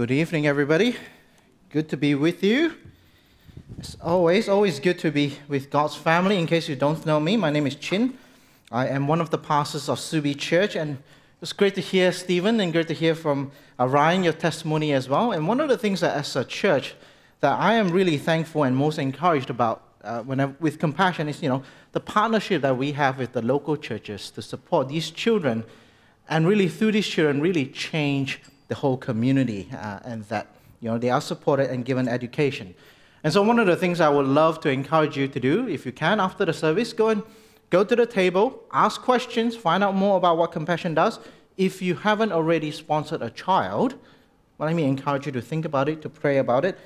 Good evening, everybody. Good to be with you. It's always, always good to be with God's family. In case you don't know me, my name is Chin. I am one of the pastors of Subi Church, and it's great to hear Stephen and great to hear from uh, Ryan your testimony as well. And one of the things that, as a church, that I am really thankful and most encouraged about uh, when I, with compassion is, you know, the partnership that we have with the local churches to support these children, and really through these children, really change the whole community, uh, and that you know they are supported and given education. And so, one of the things I would love to encourage you to do, if you can, after the service, go and go to the table, ask questions, find out more about what compassion does. If you haven't already sponsored a child, let me encourage you to think about it, to pray about it.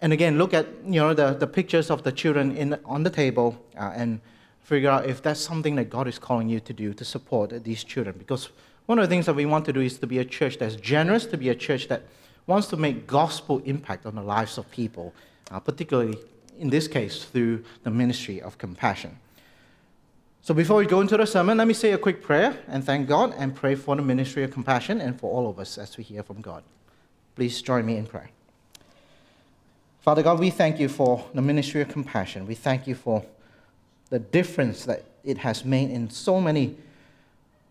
And again, look at you know the, the pictures of the children in, on the table uh, and figure out if that's something that God is calling you to do to support these children. Because one of the things that we want to do is to be a church that's generous, to be a church that wants to make gospel impact on the lives of people, uh, particularly in this case through the ministry of compassion. So before we go into the sermon, let me say a quick prayer and thank God and pray for the ministry of compassion and for all of us as we hear from God. Please join me in prayer. Father God, we thank you for the ministry of compassion. We thank you for the difference that it has made in so many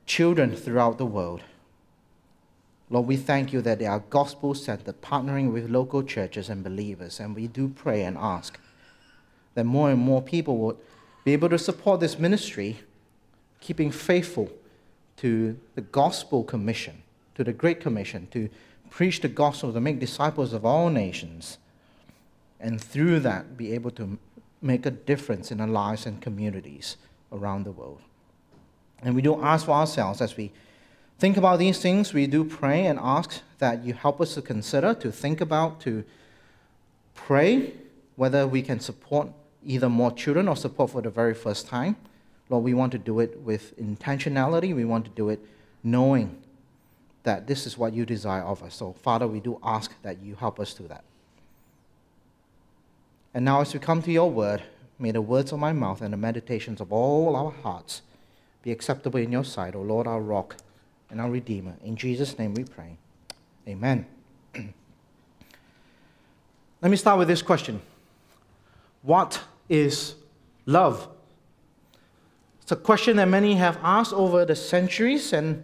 children throughout the world. Lord, we thank you that they are gospel centered, partnering with local churches and believers. And we do pray and ask that more and more people would be able to support this ministry, keeping faithful to the gospel commission, to the Great Commission, to preach the gospel, to make disciples of all nations, and through that be able to make a difference in our lives and communities around the world. And we do ask for ourselves as we think about these things, we do pray and ask that you help us to consider, to think about, to pray whether we can support either more children or support for the very first time. Lord, we want to do it with intentionality. We want to do it knowing that this is what you desire of us. So, Father, we do ask that you help us do that. And now, as we come to your word, may the words of my mouth and the meditations of all our hearts be acceptable in your sight, O Lord, our rock and our Redeemer. In Jesus' name we pray. Amen. Let me start with this question What is love? It's a question that many have asked over the centuries, and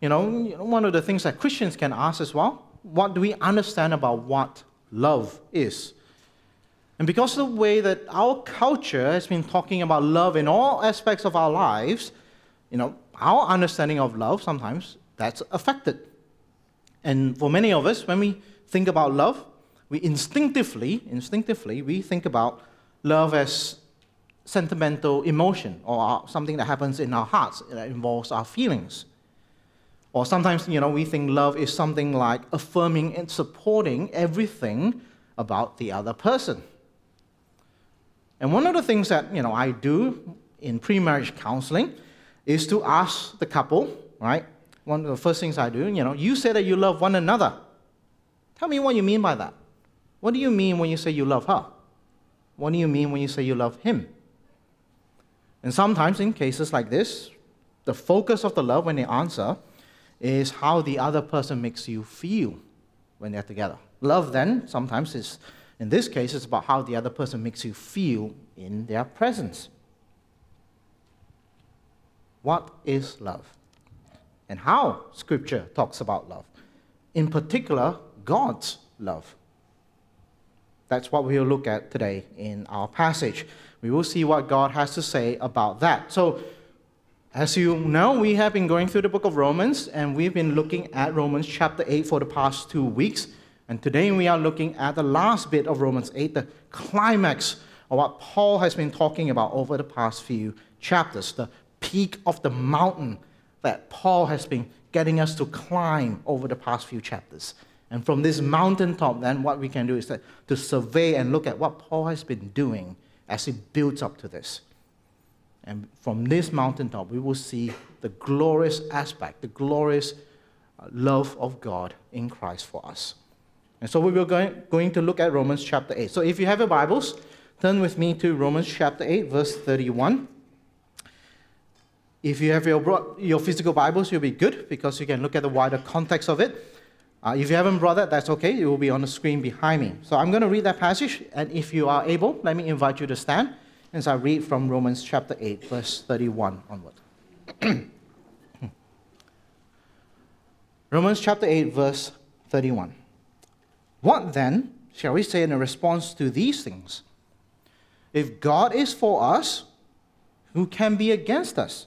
you know, one of the things that Christians can ask as well. What do we understand about what love is? And because of the way that our culture has been talking about love in all aspects of our lives, you know, our understanding of love sometimes that's affected. And for many of us, when we think about love, we instinctively, instinctively, we think about love as sentimental emotion or something that happens in our hearts that involves our feelings. Or sometimes, you know, we think love is something like affirming and supporting everything about the other person. And one of the things that, you know, I do in pre-marriage counseling is to ask the couple, right? One of the first things I do, you know, you say that you love one another. Tell me what you mean by that. What do you mean when you say you love her? What do you mean when you say you love him? And sometimes in cases like this, the focus of the love when they answer is how the other person makes you feel when they're together. Love then sometimes is, in this case, it's about how the other person makes you feel in their presence. What is love? And how Scripture talks about love. In particular, God's love. That's what we'll look at today in our passage. We will see what God has to say about that. So, as you know, we have been going through the book of Romans, and we've been looking at Romans chapter 8 for the past two weeks. And today we are looking at the last bit of Romans 8, the climax of what Paul has been talking about over the past few chapters, the peak of the mountain that Paul has been getting us to climb over the past few chapters. And from this mountaintop, then what we can do is that to survey and look at what Paul has been doing as he builds up to this. And from this mountaintop, we will see the glorious aspect, the glorious uh, love of God in Christ for us. And so we will going, going to look at Romans chapter 8. So if you have your Bibles, turn with me to Romans chapter 8, verse 31. If you have your, your physical Bibles, you'll be good because you can look at the wider context of it. Uh, if you haven't brought that, that's okay. It will be on the screen behind me. So I'm going to read that passage, and if you are able, let me invite you to stand as I read from Romans chapter 8, verse 31 onward. Romans chapter 8, verse 31. What then shall we say in response to these things? If God is for us, who can be against us?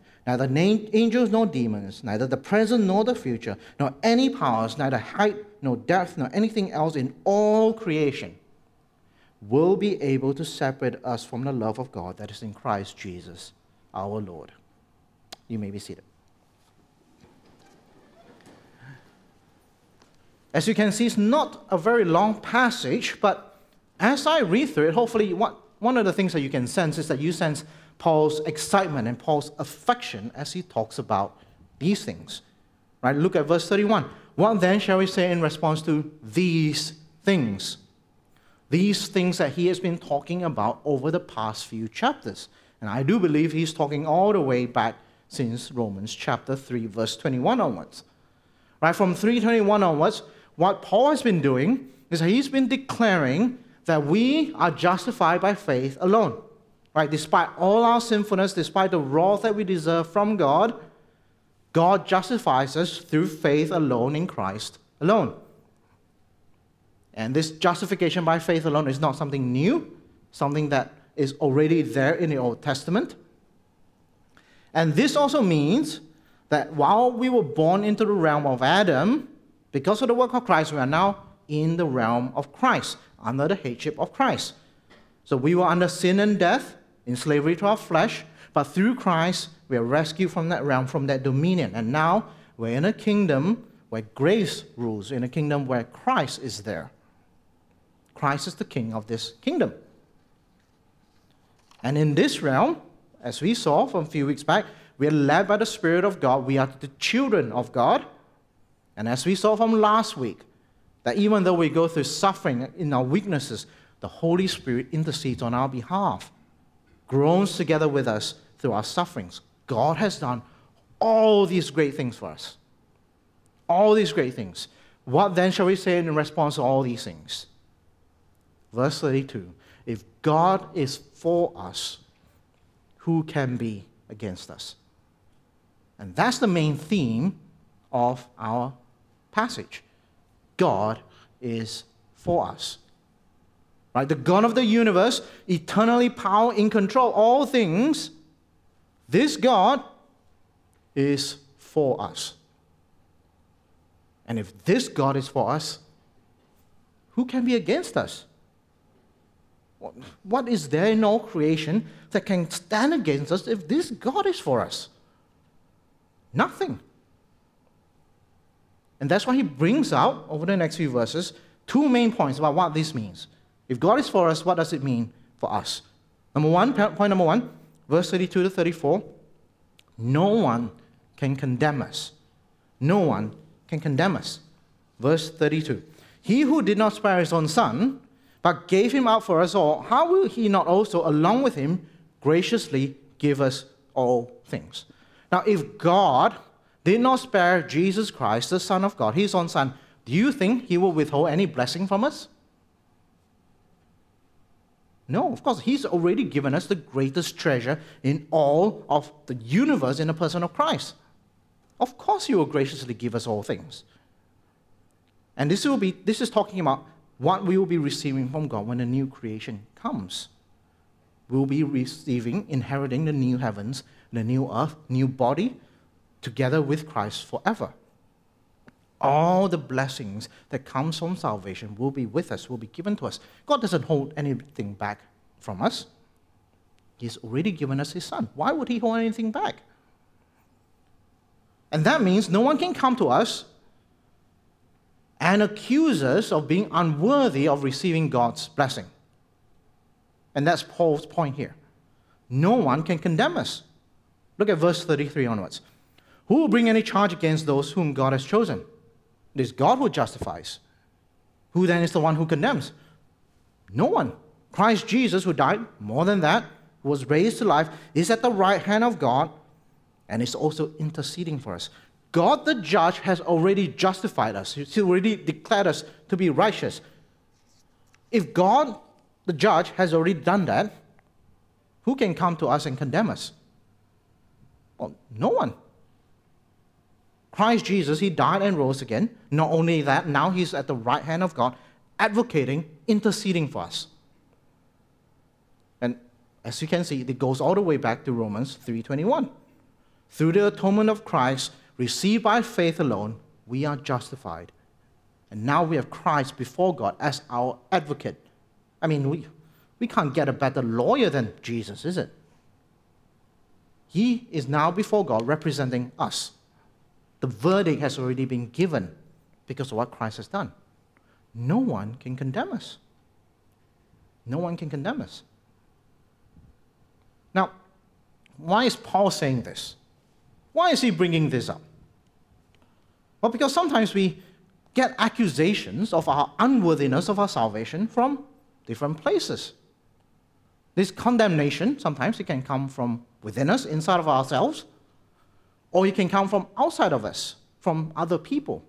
neither angels nor demons, neither the present nor the future, nor any powers, neither height nor depth, nor anything else in all creation will be able to separate us from the love of God that is in Christ Jesus our Lord. You may be seated. As you can see, it's not a very long passage, but as I read through it, hopefully, one of the things that you can sense is that you sense Paul's excitement and Paul's affection as he talks about these things. Right? Look at verse 31. What then shall we say in response to these things? These things that he has been talking about over the past few chapters. And I do believe he's talking all the way back since Romans chapter 3, verse 21 onwards. Right? From 321 onwards, what Paul has been doing is that he's been declaring that we are justified by faith alone. Right? Despite all our sinfulness, despite the wrath that we deserve from God, God justifies us through faith alone in Christ alone. And this justification by faith alone is not something new, something that is already there in the Old Testament. And this also means that while we were born into the realm of Adam, because of the work of Christ, we are now in the realm of Christ, under the headship of Christ. So we were under sin and death, in slavery to our flesh, but through Christ, we are rescued from that realm, from that dominion. And now we're in a kingdom where grace rules, in a kingdom where Christ is there. Christ is the king of this kingdom. And in this realm, as we saw from a few weeks back, we are led by the Spirit of God. We are the children of God. And as we saw from last week, that even though we go through suffering in our weaknesses, the Holy Spirit intercedes on our behalf, groans together with us through our sufferings. God has done all these great things for us. All these great things. What then shall we say in response to all these things? Verse 32 If God is for us, who can be against us? And that's the main theme of our passage. God is for us. Right? The God of the universe, eternally power in control all things, this God is for us. And if this God is for us, who can be against us? What is there in all creation that can stand against us if this God is for us? Nothing. And that's why he brings out, over the next few verses, two main points about what this means. If God is for us, what does it mean for us? Number one, point number one, verse 32 to 34 no one can condemn us. No one can condemn us. Verse 32 He who did not spare his own son, but gave him up for us all, how will he not also, along with him, graciously give us all things? Now, if God did not spare Jesus Christ, the Son of God, his own Son, do you think he will withhold any blessing from us? No, of course, he's already given us the greatest treasure in all of the universe in the person of Christ. Of course, he will graciously give us all things. And this will be this is talking about what we will be receiving from God when the new creation comes. We'll be receiving, inheriting the new heavens, the new earth, new body, together with Christ forever. All the blessings that comes from salvation will be with us, will be given to us. God doesn't hold anything back from us. He's already given us his son. Why would he hold anything back? And that means no one can come to us and accuse us of being unworthy of receiving God's blessing. And that's Paul's point here. No one can condemn us. Look at verse 33 onwards. Who will bring any charge against those whom God has chosen? It is God who justifies. Who then is the one who condemns? No one. Christ Jesus, who died, more than that, was raised to life, is at the right hand of God and is also interceding for us. God the judge has already justified us, He's already declared us to be righteous. If God the judge has already done that, who can come to us and condemn us? Well, no one. Christ Jesus, he died and rose again. Not only that, now he's at the right hand of God, advocating, interceding for us. And as you can see, it goes all the way back to Romans 3:21. Through the atonement of Christ, received by faith alone, we are justified. And now we have Christ before God as our advocate. I mean, we, we can't get a better lawyer than Jesus, is it? He is now before God representing us. The verdict has already been given because of what Christ has done. No one can condemn us. No one can condemn us. Now, why is Paul saying this? Why is he bringing this up? Well, because sometimes we get accusations of our unworthiness of our salvation from different places. This condemnation, sometimes it can come from within us, inside of ourselves, or it can come from outside of us, from other people.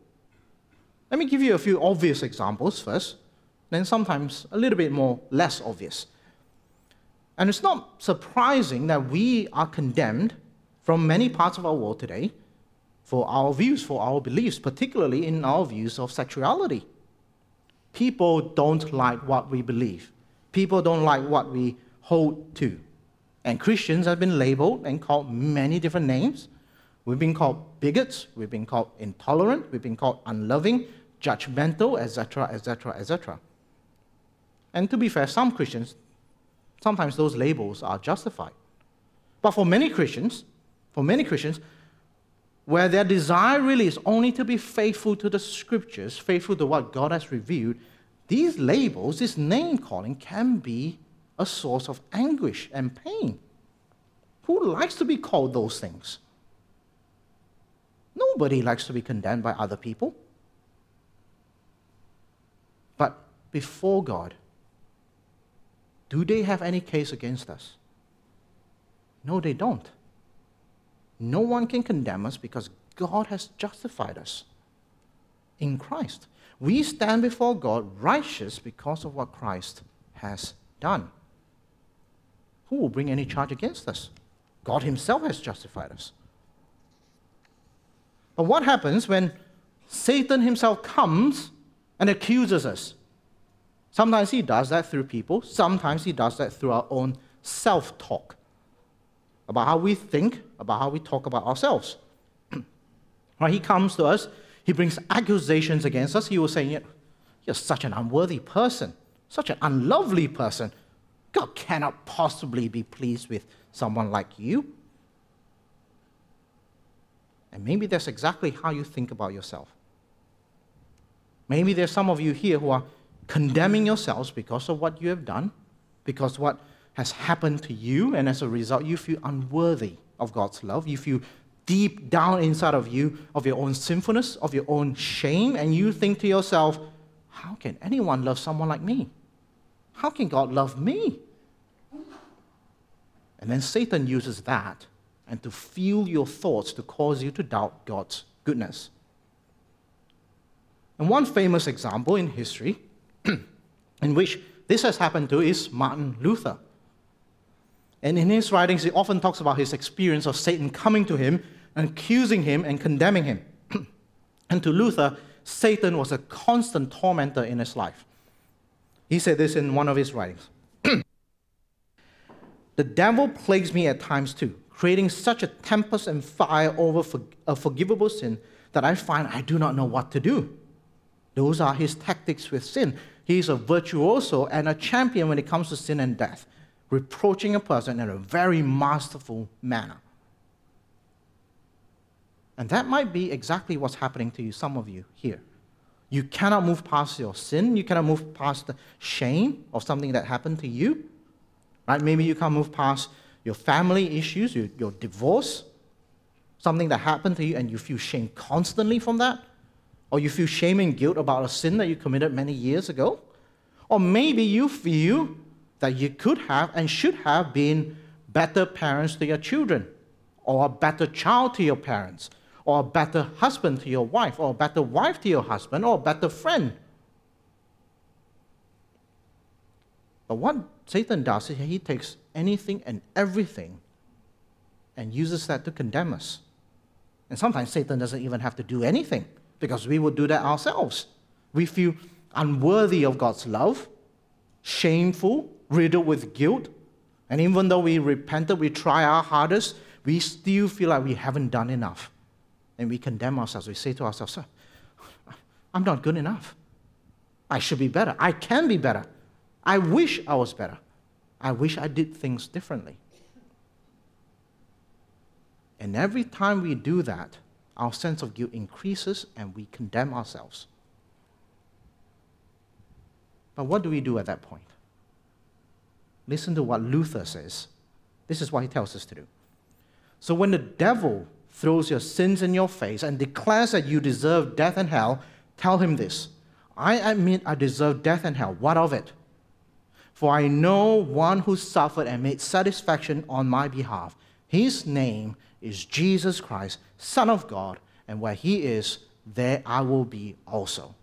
Let me give you a few obvious examples first, then sometimes a little bit more less obvious. And it's not surprising that we are condemned from many parts of our world today for our views, for our beliefs, particularly in our views of sexuality. People don't like what we believe, people don't like what we hold to. And Christians have been labeled and called many different names. We've been called bigots, we've been called intolerant, we've been called unloving, judgmental, etc., etc., etc. And to be fair, some Christians, sometimes those labels are justified. But for many Christians, for many Christians, where their desire really is only to be faithful to the scriptures, faithful to what God has revealed, these labels, this name calling, can be a source of anguish and pain. Who likes to be called those things? Nobody likes to be condemned by other people. But before God, do they have any case against us? No, they don't. No one can condemn us because God has justified us in Christ. We stand before God righteous because of what Christ has done. Who will bring any charge against us? God Himself has justified us. But what happens when Satan himself comes and accuses us? Sometimes he does that through people, sometimes he does that through our own self talk about how we think, about how we talk about ourselves. When he comes to us, he brings accusations against us. He will say, You're such an unworthy person, such an unlovely person. God cannot possibly be pleased with someone like you. And maybe that's exactly how you think about yourself. Maybe there's some of you here who are condemning yourselves because of what you have done, because what has happened to you, and as a result, you feel unworthy of God's love. You feel deep down inside of you of your own sinfulness, of your own shame, and you think to yourself, How can anyone love someone like me? How can God love me? And then Satan uses that and to fuel your thoughts to cause you to doubt God's goodness. And one famous example in history in which this has happened to is Martin Luther. And in his writings, he often talks about his experience of Satan coming to him and accusing him and condemning him. and to Luther, Satan was a constant tormentor in his life. He said this in one of his writings. the devil plagues me at times too, creating such a tempest and fire over for, a forgivable sin that I find I do not know what to do. Those are his tactics with sin. He's a virtuoso and a champion when it comes to sin and death, reproaching a person in a very masterful manner. And that might be exactly what's happening to you, some of you here. You cannot move past your sin. You cannot move past the shame of something that happened to you. Right? Maybe you can't move past your family issues, your, your divorce, something that happened to you, and you feel shame constantly from that. Or you feel shame and guilt about a sin that you committed many years ago. Or maybe you feel that you could have and should have been better parents to your children, or a better child to your parents, or a better husband to your wife, or a better wife to your husband, or a better friend. But what Satan does is he takes anything and everything and uses that to condemn us. And sometimes Satan doesn't even have to do anything because we would do that ourselves. We feel unworthy of God's love, shameful, riddled with guilt. And even though we repented, we try our hardest, we still feel like we haven't done enough and we condemn ourselves. We say to ourselves, I'm not good enough. I should be better. I can be better. I wish I was better. I wish I did things differently. And every time we do that, our sense of guilt increases and we condemn ourselves. But what do we do at that point? Listen to what Luther says. This is what he tells us to do. So when the devil throws your sins in your face and declares that you deserve death and hell, tell him this I admit I deserve death and hell. What of it? For I know one who suffered and made satisfaction on my behalf. His name is Jesus Christ, Son of God, and where he is, there I will be also.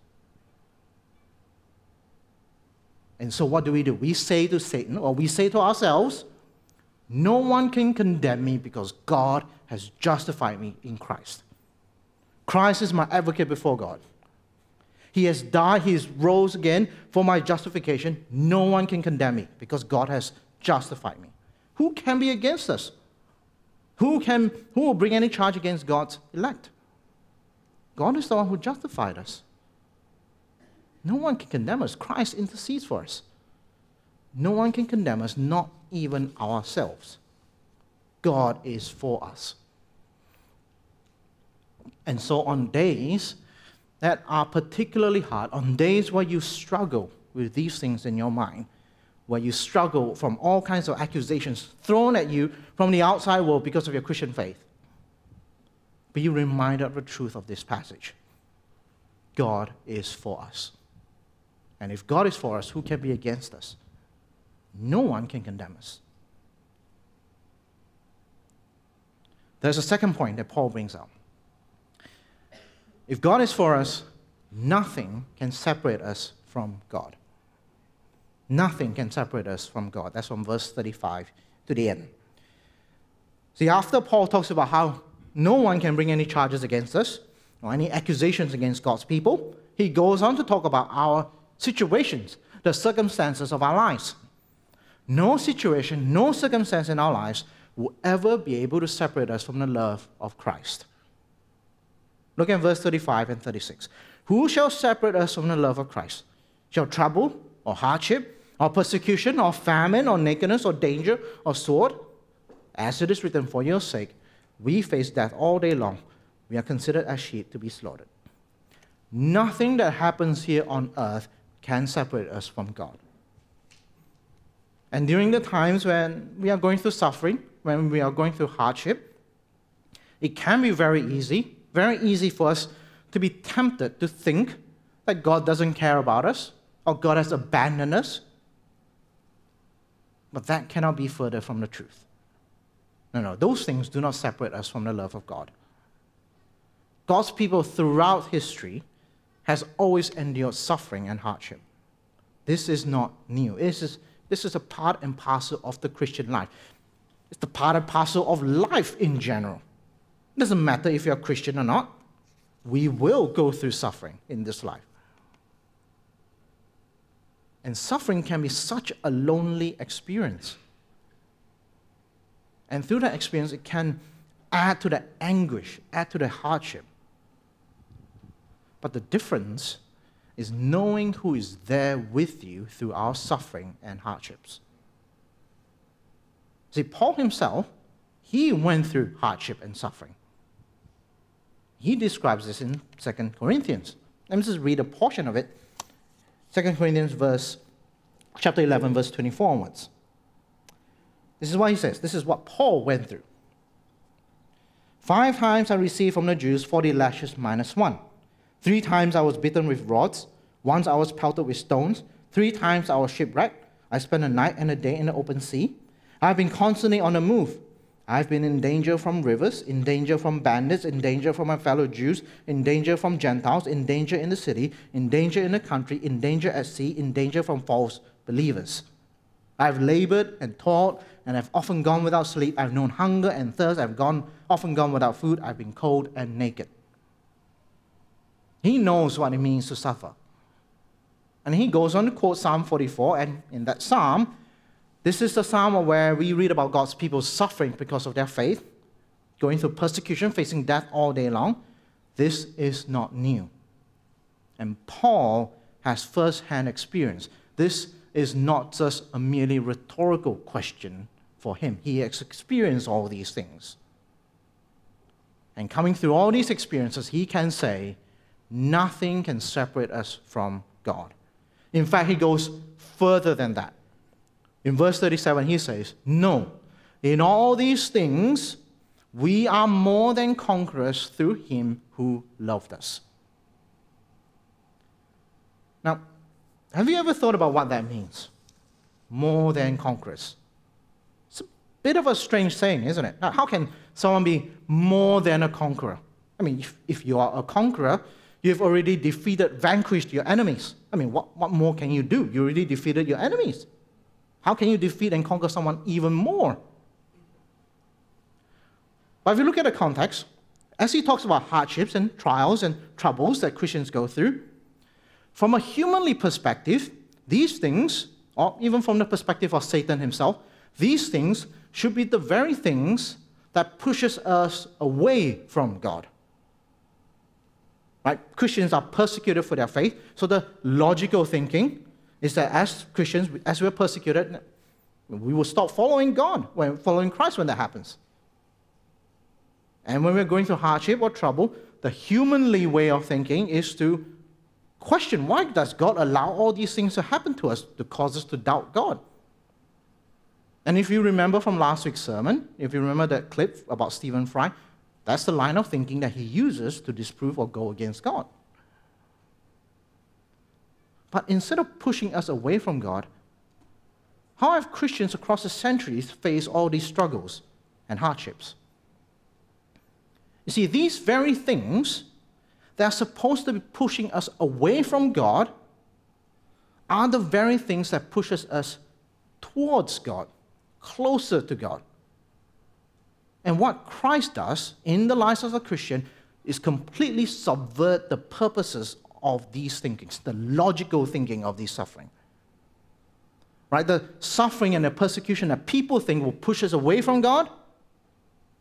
And so, what do we do? We say to Satan, or we say to ourselves, No one can condemn me because God has justified me in Christ. Christ is my advocate before God. He has died, he has rose again for my justification. No one can condemn me because God has justified me. Who can be against us? Who, can, who will bring any charge against God's elect? God is the one who justified us. No one can condemn us. Christ intercedes for us. No one can condemn us, not even ourselves. God is for us. And so, on days that are particularly hard, on days where you struggle with these things in your mind, where you struggle from all kinds of accusations thrown at you from the outside world because of your Christian faith, be reminded of the truth of this passage God is for us. And if God is for us, who can be against us? No one can condemn us. There's a second point that Paul brings up. If God is for us, nothing can separate us from God. Nothing can separate us from God. That's from verse 35 to the end. See, after Paul talks about how no one can bring any charges against us or any accusations against God's people, he goes on to talk about our situations, the circumstances of our lives. No situation, no circumstance in our lives will ever be able to separate us from the love of Christ. Look at verse 35 and 36. Who shall separate us from the love of Christ? Shall trouble or hardship or persecution or famine or nakedness or danger or sword? As it is written, for your sake, we face death all day long. We are considered as sheep to be slaughtered. Nothing that happens here on earth can separate us from God. And during the times when we are going through suffering, when we are going through hardship, it can be very easy, very easy for us to be tempted to think that God doesn't care about us or God has abandoned us. But that cannot be further from the truth. No, no, those things do not separate us from the love of God. God's people throughout history has always endured suffering and hardship. This is not new. This is, this is a part and parcel of the Christian life. It's the part and parcel of life in general. It doesn't matter if you're a Christian or not. We will go through suffering in this life. And suffering can be such a lonely experience. And through that experience, it can add to the anguish, add to the hardship. But the difference is knowing who is there with you through our suffering and hardships. See, Paul himself, he went through hardship and suffering. He describes this in 2 Corinthians. Let me just read a portion of it. 2 Corinthians verse chapter 11 verse 24 onwards. This is what he says. This is what Paul went through. Five times I received from the Jews 40 lashes minus one. Three times I was beaten with rods. Once I was pelted with stones. Three times I was shipwrecked. I spent a night and a day in the open sea. I've been constantly on the move. I've been in danger from rivers, in danger from bandits, in danger from my fellow Jews, in danger from Gentiles, in danger in the city, in danger in the country, in danger at sea, in danger from false believers. I've labored and toiled, and I've often gone without sleep. I've known hunger and thirst. I've gone, often gone without food. I've been cold and naked. He knows what it means to suffer. And he goes on to quote Psalm 44, and in that psalm, this is the psalm where we read about God's people suffering because of their faith, going through persecution, facing death all day long. This is not new. And Paul has first hand experience. This is not just a merely rhetorical question for him. He has experienced all these things. And coming through all these experiences, he can say, nothing can separate us from God. In fact, he goes further than that. In verse 37, he says, No, in all these things, we are more than conquerors through him who loved us. Now, have you ever thought about what that means? More than conquerors. It's a bit of a strange saying, isn't it? Now, how can someone be more than a conqueror? I mean, if, if you are a conqueror, you've already defeated, vanquished your enemies. I mean, what, what more can you do? You already defeated your enemies. How can you defeat and conquer someone even more? But if you look at the context, as he talks about hardships and trials and troubles that Christians go through, from a humanly perspective, these things, or even from the perspective of Satan himself, these things should be the very things that pushes us away from God. Right? Christians are persecuted for their faith, so the logical thinking is that as Christians, as we're persecuted, we will stop following God, when following Christ when that happens. And when we're going through hardship or trouble, the humanly way of thinking is to question why does God allow all these things to happen to us to cause us to doubt God? And if you remember from last week's sermon, if you remember that clip about Stephen Fry, that's the line of thinking that he uses to disprove or go against God. But instead of pushing us away from God, how have Christians across the centuries faced all these struggles and hardships? You see, these very things that are supposed to be pushing us away from God are the very things that pushes us towards God, closer to God. And what Christ does in the lives of a Christian is completely subvert the purposes of these thinkings, the logical thinking of these suffering. Right? The suffering and the persecution that people think will push us away from God,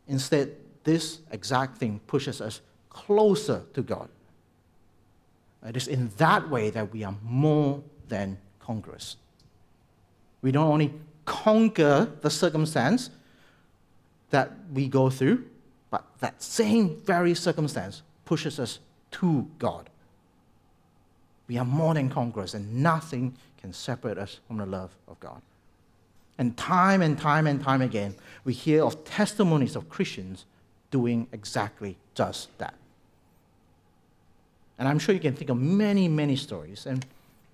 instead, this exact thing pushes us closer to God. It is in that way that we are more than conquerors. We don't only conquer the circumstance that we go through, but that same very circumstance pushes us to God. We are more than conquerors, and nothing can separate us from the love of God. And time and time and time again, we hear of testimonies of Christians doing exactly just that. And I'm sure you can think of many, many stories. And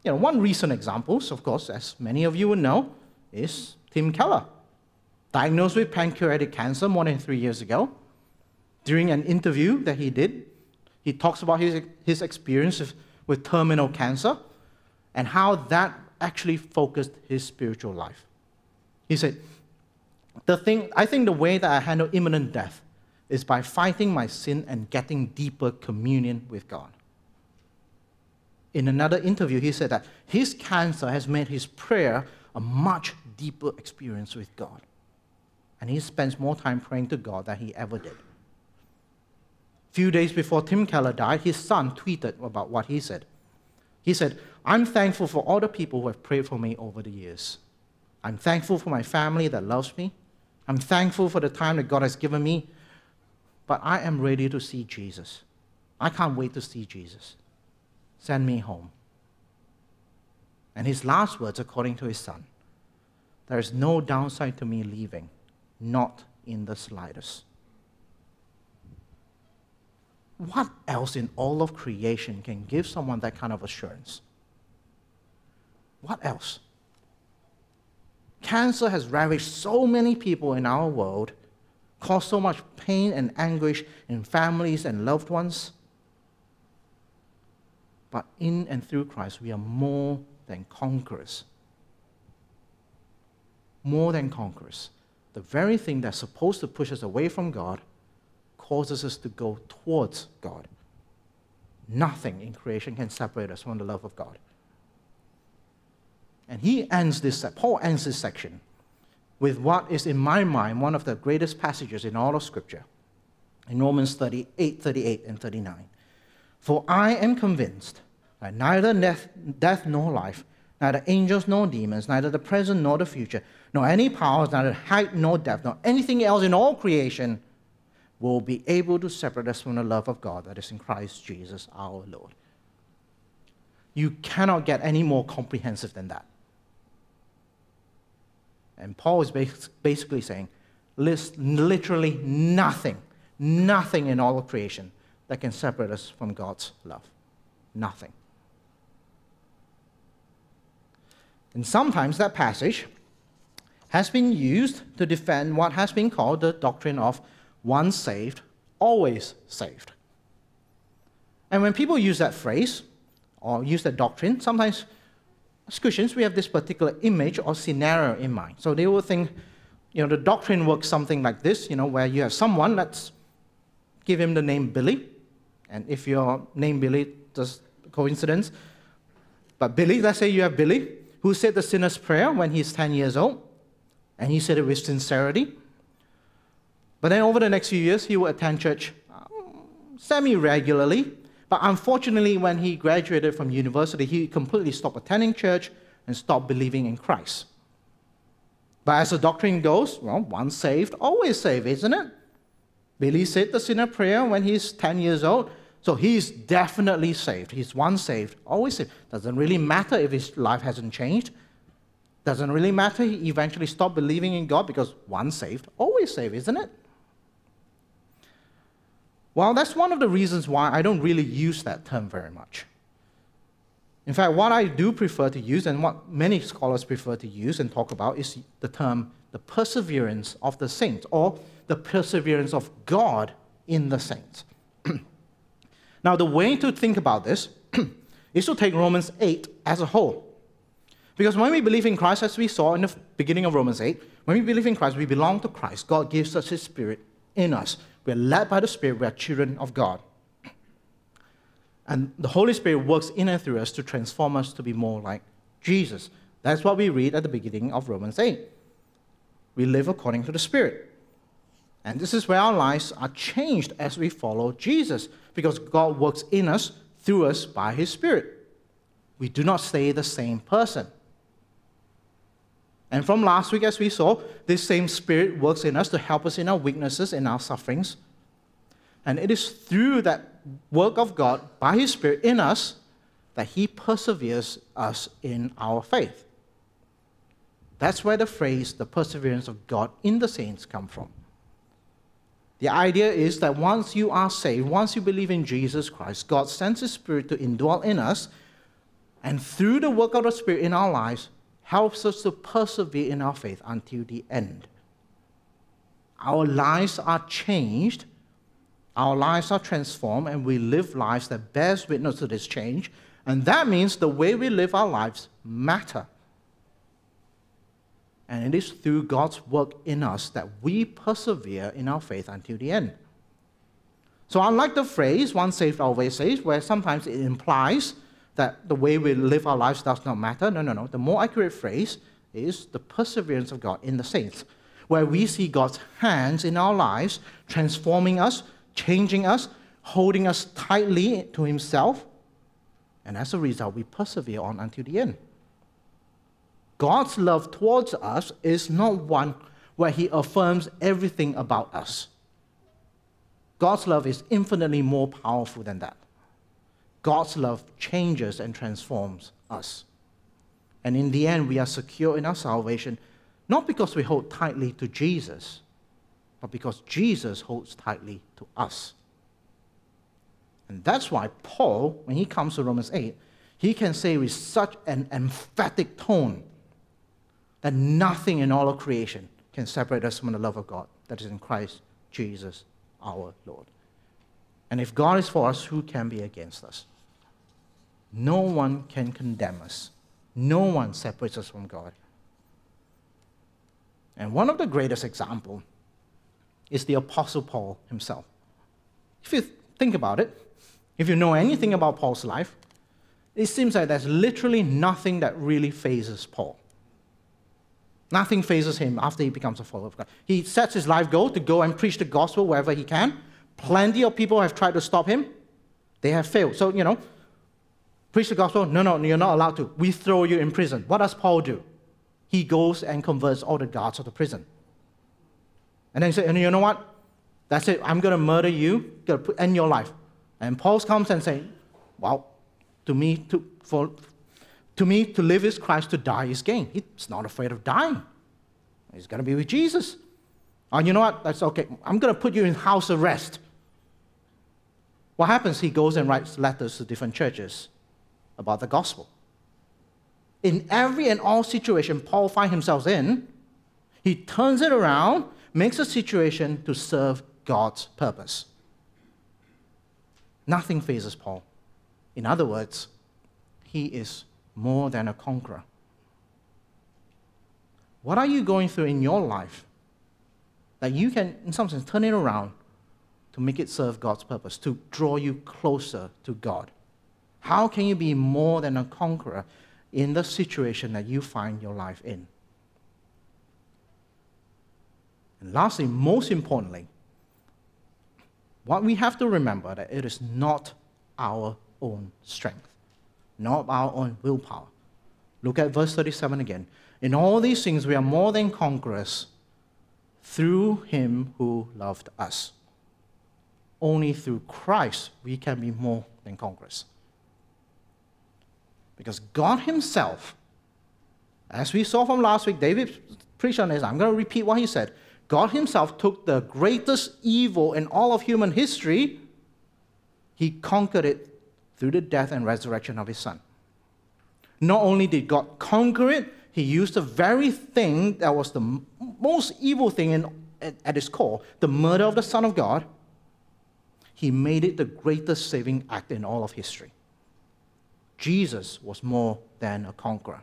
you know, one recent example, of course, as many of you will know, is Tim Keller, diagnosed with pancreatic cancer more than three years ago. During an interview that he did, he talks about his, his experience of with terminal cancer and how that actually focused his spiritual life. He said, the thing, I think the way that I handle imminent death is by fighting my sin and getting deeper communion with God. in another interview, he said that his cancer has made his prayer a much deeper experience with God. And he spends more time praying to God than he ever did. Few days before Tim Keller died, his son tweeted about what he said. He said, I'm thankful for all the people who have prayed for me over the years. I'm thankful for my family that loves me. I'm thankful for the time that God has given me. But I am ready to see Jesus. I can't wait to see Jesus. Send me home. And his last words, according to his son, there is no downside to me leaving, not in the slightest. What else in all of creation can give someone that kind of assurance? What else? Cancer has ravaged so many people in our world, caused so much pain and anguish in families and loved ones. But in and through Christ, we are more than conquerors. More than conquerors. The very thing that's supposed to push us away from God causes us to go towards God. Nothing in creation can separate us from the love of God. And he ends this, Paul ends this section with what is, in my mind, one of the greatest passages in all of Scripture in Romans 38, 38 and 39. For I am convinced that neither death, death nor life, neither angels nor demons, neither the present nor the future, nor any powers, neither height nor depth, nor anything else in all creation will be able to separate us from the love of God that is in Christ Jesus our Lord. You cannot get any more comprehensive than that. And Paul is basically saying, literally nothing, nothing in all of creation that can separate us from God's love. Nothing. And sometimes that passage has been used to defend what has been called the doctrine of once saved, always saved. And when people use that phrase or use that doctrine, sometimes as Christians, we have this particular image or scenario in mind. So they will think, you know, the doctrine works something like this, you know, where you have someone, let's give him the name Billy. And if your name Billy, just coincidence. But Billy, let's say you have Billy, who said the sinner's prayer when he's 10 years old, and he said it with sincerity. But then over the next few years, he would attend church um, semi regularly, but unfortunately, when he graduated from university, he completely stopped attending church and stopped believing in Christ. But as the doctrine goes, well, once saved, always saved, isn't it? Billy said the sinner prayer when he's 10 years old, so he's definitely saved. He's once saved, always saved. Doesn't really matter if his life hasn't changed. Doesn't really matter he eventually stopped believing in God because once saved, always saved, isn't it? Well, that's one of the reasons why I don't really use that term very much. In fact, what I do prefer to use, and what many scholars prefer to use and talk about, is the term the perseverance of the saints, or the perseverance of God in the saints. now, the way to think about this is to take Romans 8 as a whole. Because when we believe in Christ, as we saw in the beginning of Romans 8, when we believe in Christ, we belong to Christ. God gives us His Spirit in us. We're led by the Spirit, we are children of God. And the Holy Spirit works in and through us to transform us to be more like Jesus. That's what we read at the beginning of Romans 8. We live according to the Spirit. And this is where our lives are changed as we follow Jesus, because God works in us, through us, by His Spirit. We do not stay the same person. And from last week, as we saw, this same Spirit works in us to help us in our weaknesses and our sufferings. And it is through that work of God by His Spirit in us that He perseveres us in our faith. That's where the phrase, the perseverance of God in the saints, come from. The idea is that once you are saved, once you believe in Jesus Christ, God sends His Spirit to indwell in us, and through the work of the Spirit in our lives, helps us to persevere in our faith until the end. Our lives are changed, our lives are transformed, and we live lives that bears witness to this change. And that means the way we live our lives matter. And it is through God's work in us that we persevere in our faith until the end. So, unlike the phrase, once saved, always saved, where sometimes it implies that the way we live our lives does not matter. No, no, no. The more accurate phrase is the perseverance of God in the saints, where we see God's hands in our lives transforming us, changing us, holding us tightly to Himself. And as a result, we persevere on until the end. God's love towards us is not one where He affirms everything about us. God's love is infinitely more powerful than that. God's love changes and transforms us. And in the end, we are secure in our salvation, not because we hold tightly to Jesus, but because Jesus holds tightly to us. And that's why Paul, when he comes to Romans 8, he can say with such an emphatic tone that nothing in all of creation can separate us from the love of God that is in Christ Jesus our Lord. And if God is for us, who can be against us? No one can condemn us. No one separates us from God. And one of the greatest examples is the Apostle Paul himself. If you think about it, if you know anything about Paul's life, it seems like there's literally nothing that really fazes Paul. Nothing fazes him after he becomes a follower of God. He sets his life goal to go and preach the gospel wherever he can. Plenty of people have tried to stop him. They have failed. So, you know, preach the gospel. No, no, you're not allowed to. We throw you in prison. What does Paul do? He goes and converts all the guards of the prison. And then he said, and you know what? That's it. I'm going to murder you. Going to end your life. And Paul comes and says, well, to me, to, for, to me, to live is Christ, to die is gain. He's not afraid of dying. He's going to be with Jesus. And oh, you know what? That's okay. I'm going to put you in house arrest. What happens? He goes and writes letters to different churches about the gospel. In every and all situation Paul finds himself in, he turns it around, makes a situation to serve God's purpose. Nothing fazes Paul. In other words, he is more than a conqueror. What are you going through in your life that you can, in some sense, turn it around to make it serve God's purpose, to draw you closer to God? How can you be more than a conqueror in the situation that you find your life in? And lastly, most importantly, what we have to remember that it is not our own strength not our own willpower. Look at verse 37 again. In all these things, we are more than conquerors through him who loved us. Only through Christ we can be more than conquerors. Because God Himself, as we saw from last week, David preached on this. I'm going to repeat what he said. God Himself took the greatest evil in all of human history, He conquered it through the death and resurrection of his son. Not only did God conquer it, he used the very thing that was the most evil thing in, at, at its core, the murder of the Son of God, he made it the greatest saving act in all of history. Jesus was more than a conqueror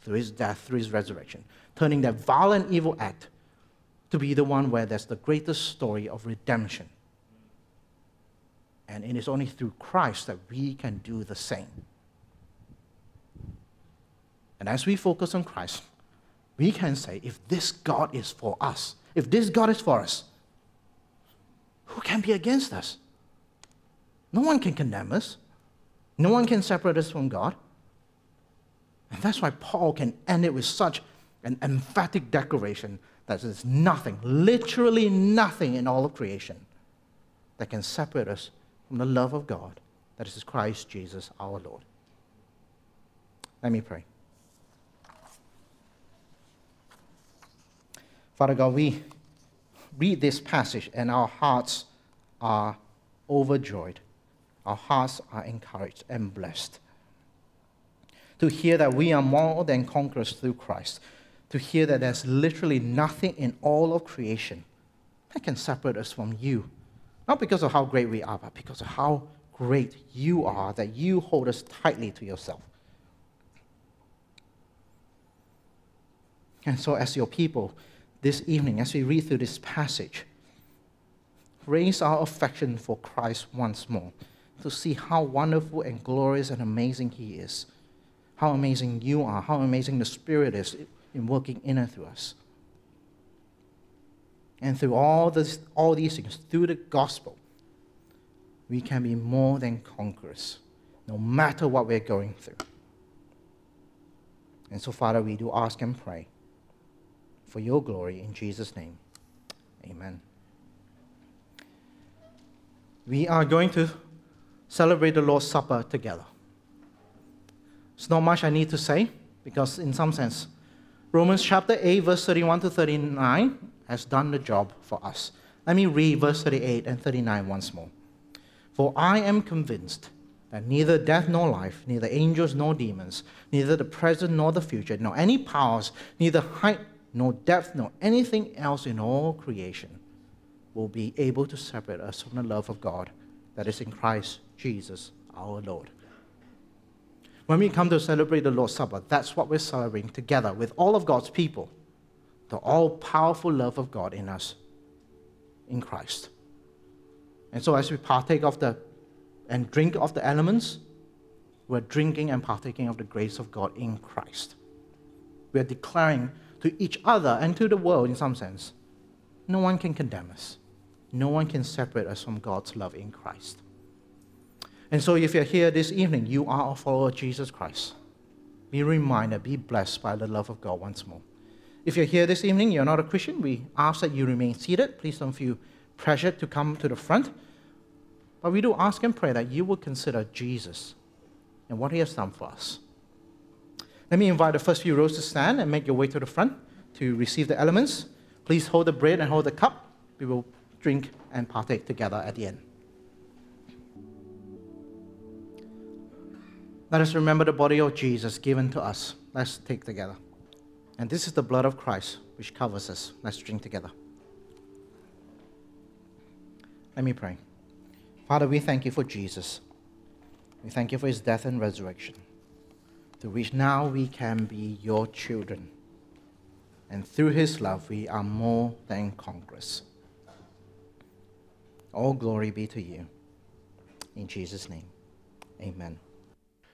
through his death, through his resurrection, turning that violent evil act to be the one where there's the greatest story of redemption and it is only through Christ that we can do the same. And as we focus on Christ, we can say, if this God is for us, if this God is for us, who can be against us? No one can condemn us. No one can separate us from God. And that's why Paul can end it with such an emphatic declaration that there's nothing, literally nothing in all of creation that can separate us from the love of God that is Christ Jesus our Lord. Let me pray. Father God, we read this passage and our hearts are overjoyed. Our hearts are encouraged and blessed. To hear that we are more than conquerors through Christ. To hear that there's literally nothing in all of creation that can separate us from you not because of how great we are, but because of how great you are, that you hold us tightly to yourself. And so, as your people, this evening, as we read through this passage, raise our affection for Christ once more. To see how wonderful and glorious and amazing He is, how amazing you are, how amazing the Spirit is in working in and through us. And through all, this, all these things, through the gospel, we can be more than conquerors, no matter what we're going through. And so, Father, we do ask and pray for your glory in Jesus' name. Amen. We are going to celebrate the Lord's Supper together. It's not much I need to say because, in some sense, Romans chapter 8, verse 31 to 39 has done the job for us. Let me read verse 38 and 39 once more. For I am convinced that neither death nor life, neither angels nor demons, neither the present nor the future, nor any powers, neither height nor depth, nor anything else in all creation will be able to separate us from the love of God that is in Christ Jesus our Lord. When we come to celebrate the Lord's Supper, that's what we're celebrating together with all of God's people the all powerful love of God in us in Christ. And so, as we partake of the and drink of the elements, we're drinking and partaking of the grace of God in Christ. We're declaring to each other and to the world, in some sense, no one can condemn us. No one can separate us from God's love in Christ. And so, if you're here this evening, you are a follower of Jesus Christ. Be reminded, be blessed by the love of God once more. If you're here this evening, you're not a Christian, we ask that you remain seated. Please don't feel pressured to come to the front. But we do ask and pray that you will consider Jesus and what he has done for us. Let me invite the first few rows to stand and make your way to the front to receive the elements. Please hold the bread and hold the cup. We will drink and partake together at the end. Let us remember the body of Jesus given to us. Let's take together. And this is the blood of Christ which covers us. Let's drink together. Let me pray. Father, we thank you for Jesus. We thank you for his death and resurrection, through which now we can be your children. And through his love, we are more than conquerors. All glory be to you. In Jesus' name, amen.